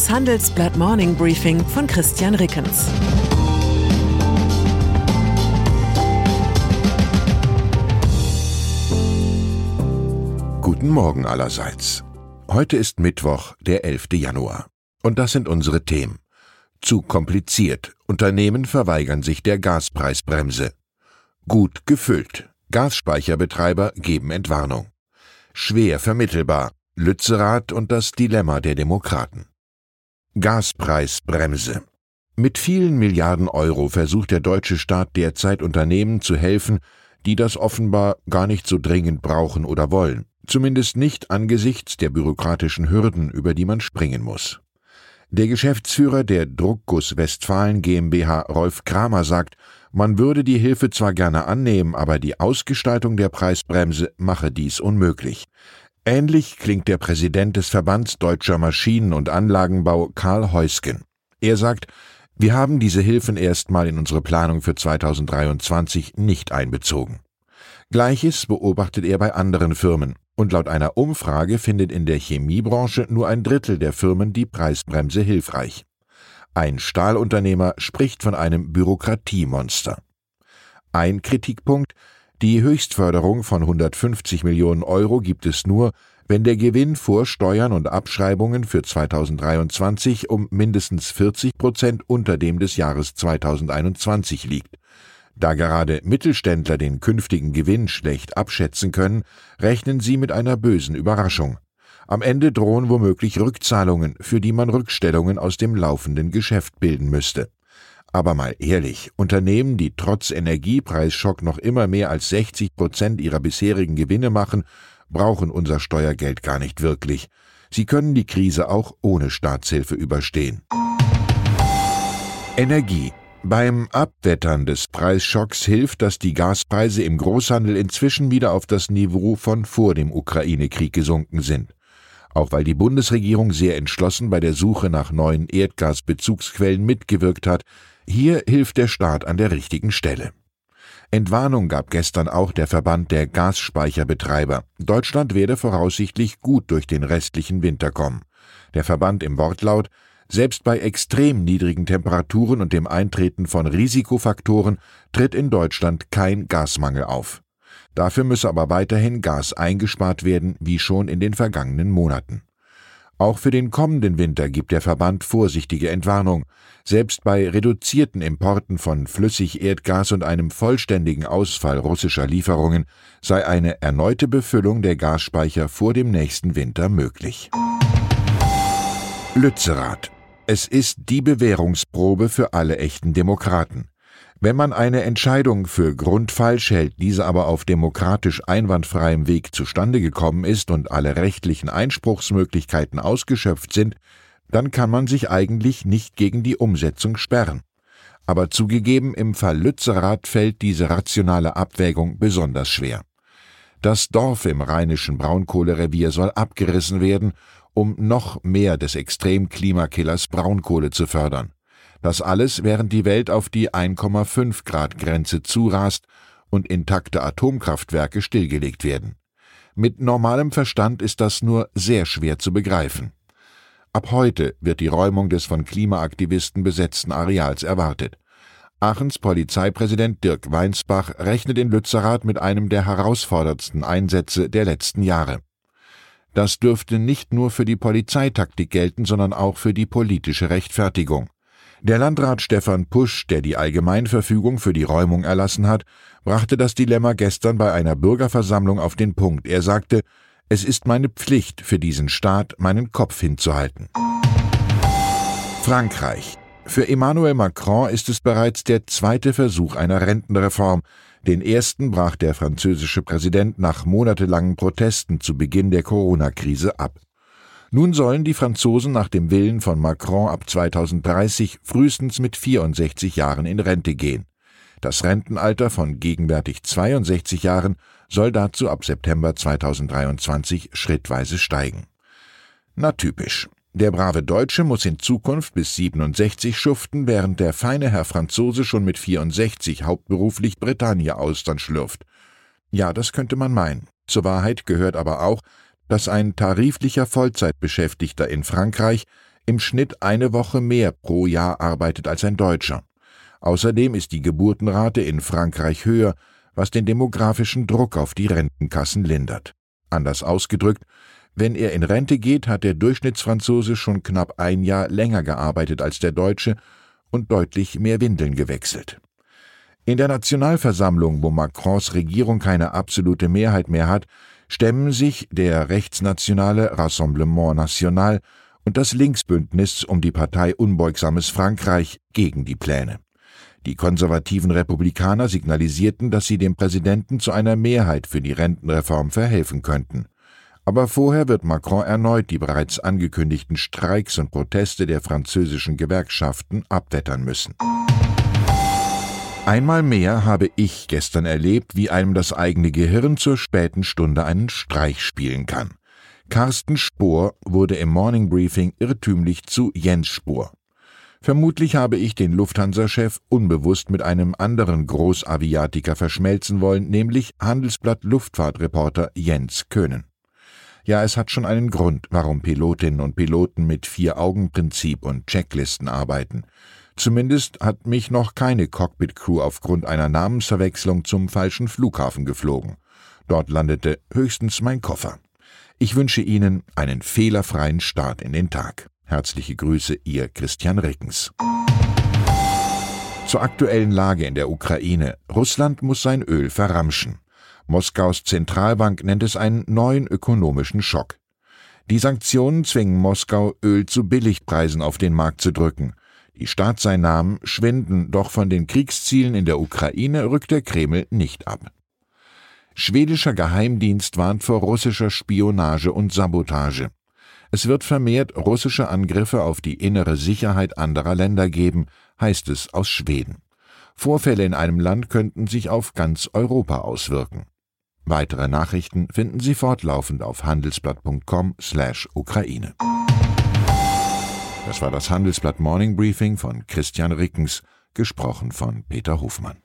Das Handelsblatt Morning Briefing von Christian Rickens. Guten Morgen allerseits. Heute ist Mittwoch, der 11. Januar. Und das sind unsere Themen. Zu kompliziert. Unternehmen verweigern sich der Gaspreisbremse. Gut gefüllt. Gasspeicherbetreiber geben Entwarnung. Schwer vermittelbar. Lützerath und das Dilemma der Demokraten. Gaspreisbremse. Mit vielen Milliarden Euro versucht der deutsche Staat derzeit Unternehmen zu helfen, die das offenbar gar nicht so dringend brauchen oder wollen, zumindest nicht angesichts der bürokratischen Hürden, über die man springen muss. Der Geschäftsführer der Druckguss Westfalen GmbH Rolf Kramer sagt, man würde die Hilfe zwar gerne annehmen, aber die Ausgestaltung der Preisbremse mache dies unmöglich. Ähnlich klingt der Präsident des Verbands Deutscher Maschinen- und Anlagenbau Karl Heusgen. Er sagt, wir haben diese Hilfen erstmal in unsere Planung für 2023 nicht einbezogen. Gleiches beobachtet er bei anderen Firmen, und laut einer Umfrage findet in der Chemiebranche nur ein Drittel der Firmen die Preisbremse hilfreich. Ein Stahlunternehmer spricht von einem Bürokratiemonster. Ein Kritikpunkt, die Höchstförderung von 150 Millionen Euro gibt es nur, wenn der Gewinn vor Steuern und Abschreibungen für 2023 um mindestens 40 Prozent unter dem des Jahres 2021 liegt. Da gerade Mittelständler den künftigen Gewinn schlecht abschätzen können, rechnen sie mit einer bösen Überraschung. Am Ende drohen womöglich Rückzahlungen, für die man Rückstellungen aus dem laufenden Geschäft bilden müsste. Aber mal ehrlich, Unternehmen, die trotz Energiepreisschock noch immer mehr als 60 Prozent ihrer bisherigen Gewinne machen, brauchen unser Steuergeld gar nicht wirklich. Sie können die Krise auch ohne Staatshilfe überstehen. Energie. Beim Abwettern des Preisschocks hilft, dass die Gaspreise im Großhandel inzwischen wieder auf das Niveau von vor dem Ukraine-Krieg gesunken sind. Auch weil die Bundesregierung sehr entschlossen bei der Suche nach neuen Erdgasbezugsquellen mitgewirkt hat, hier hilft der Staat an der richtigen Stelle. Entwarnung gab gestern auch der Verband der Gasspeicherbetreiber. Deutschland werde voraussichtlich gut durch den restlichen Winter kommen. Der Verband im Wortlaut selbst bei extrem niedrigen Temperaturen und dem Eintreten von Risikofaktoren tritt in Deutschland kein Gasmangel auf. Dafür müsse aber weiterhin Gas eingespart werden, wie schon in den vergangenen Monaten. Auch für den kommenden Winter gibt der Verband vorsichtige Entwarnung. Selbst bei reduzierten Importen von Flüssigerdgas und einem vollständigen Ausfall russischer Lieferungen sei eine erneute Befüllung der Gasspeicher vor dem nächsten Winter möglich. Lützerath. Es ist die Bewährungsprobe für alle echten Demokraten. Wenn man eine Entscheidung für grundfalsch hält, diese aber auf demokratisch einwandfreiem Weg zustande gekommen ist und alle rechtlichen Einspruchsmöglichkeiten ausgeschöpft sind, dann kann man sich eigentlich nicht gegen die Umsetzung sperren. Aber zugegeben, im Fall Lützerath fällt diese rationale Abwägung besonders schwer. Das Dorf im rheinischen Braunkohlerevier soll abgerissen werden, um noch mehr des Extremklimakillers Braunkohle zu fördern. Das alles, während die Welt auf die 1,5 Grad Grenze zurast und intakte Atomkraftwerke stillgelegt werden. Mit normalem Verstand ist das nur sehr schwer zu begreifen. Ab heute wird die Räumung des von Klimaaktivisten besetzten Areals erwartet. Aachens Polizeipräsident Dirk Weinsbach rechnet in Lützerath mit einem der herausforderndsten Einsätze der letzten Jahre. Das dürfte nicht nur für die Polizeitaktik gelten, sondern auch für die politische Rechtfertigung. Der Landrat Stefan Pusch, der die Allgemeinverfügung für die Räumung erlassen hat, brachte das Dilemma gestern bei einer Bürgerversammlung auf den Punkt. Er sagte, es ist meine Pflicht, für diesen Staat meinen Kopf hinzuhalten. Frankreich. Für Emmanuel Macron ist es bereits der zweite Versuch einer Rentenreform. Den ersten brach der französische Präsident nach monatelangen Protesten zu Beginn der Corona-Krise ab. Nun sollen die Franzosen nach dem Willen von Macron ab 2030 frühestens mit 64 Jahren in Rente gehen. Das Rentenalter von gegenwärtig 62 Jahren soll dazu ab September 2023 schrittweise steigen. Na typisch. Der brave Deutsche muss in Zukunft bis 67 schuften, während der feine Herr Franzose schon mit 64 hauptberuflich Bretagne-Austern schlürft. Ja, das könnte man meinen. Zur Wahrheit gehört aber auch, dass ein tariflicher Vollzeitbeschäftigter in Frankreich im Schnitt eine Woche mehr pro Jahr arbeitet als ein Deutscher. Außerdem ist die Geburtenrate in Frankreich höher, was den demografischen Druck auf die Rentenkassen lindert. Anders ausgedrückt, wenn er in Rente geht, hat der Durchschnittsfranzose schon knapp ein Jahr länger gearbeitet als der Deutsche und deutlich mehr Windeln gewechselt. In der Nationalversammlung, wo Macrons Regierung keine absolute Mehrheit mehr hat, stemmen sich der rechtsnationale Rassemblement National und das Linksbündnis um die Partei Unbeugsames Frankreich gegen die Pläne. Die konservativen Republikaner signalisierten, dass sie dem Präsidenten zu einer Mehrheit für die Rentenreform verhelfen könnten. Aber vorher wird Macron erneut die bereits angekündigten Streiks und Proteste der französischen Gewerkschaften abwettern müssen. Einmal mehr habe ich gestern erlebt, wie einem das eigene Gehirn zur späten Stunde einen Streich spielen kann. Carsten Spohr wurde im Morning Briefing irrtümlich zu Jens Spohr. Vermutlich habe ich den Lufthansa-Chef unbewusst mit einem anderen Großaviatiker verschmelzen wollen, nämlich Handelsblatt Luftfahrtreporter Jens Köhnen. Ja, es hat schon einen Grund, warum Pilotinnen und Piloten mit Vier-Augen-Prinzip und Checklisten arbeiten. Zumindest hat mich noch keine Cockpit-Crew aufgrund einer Namensverwechslung zum falschen Flughafen geflogen. Dort landete höchstens mein Koffer. Ich wünsche Ihnen einen fehlerfreien Start in den Tag. Herzliche Grüße, Ihr Christian Rickens. Zur aktuellen Lage in der Ukraine. Russland muss sein Öl verramschen. Moskaus Zentralbank nennt es einen neuen ökonomischen Schock. Die Sanktionen zwingen Moskau, Öl zu Billigpreisen auf den Markt zu drücken. Die Staatseinnahmen schwinden, doch von den Kriegszielen in der Ukraine rückt der Kreml nicht ab. Schwedischer Geheimdienst warnt vor russischer Spionage und Sabotage. Es wird vermehrt russische Angriffe auf die innere Sicherheit anderer Länder geben, heißt es aus Schweden. Vorfälle in einem Land könnten sich auf ganz Europa auswirken. Weitere Nachrichten finden Sie fortlaufend auf handelsblatt.com/Ukraine. Das war das Handelsblatt Morning Briefing von Christian Rickens, gesprochen von Peter Hofmann.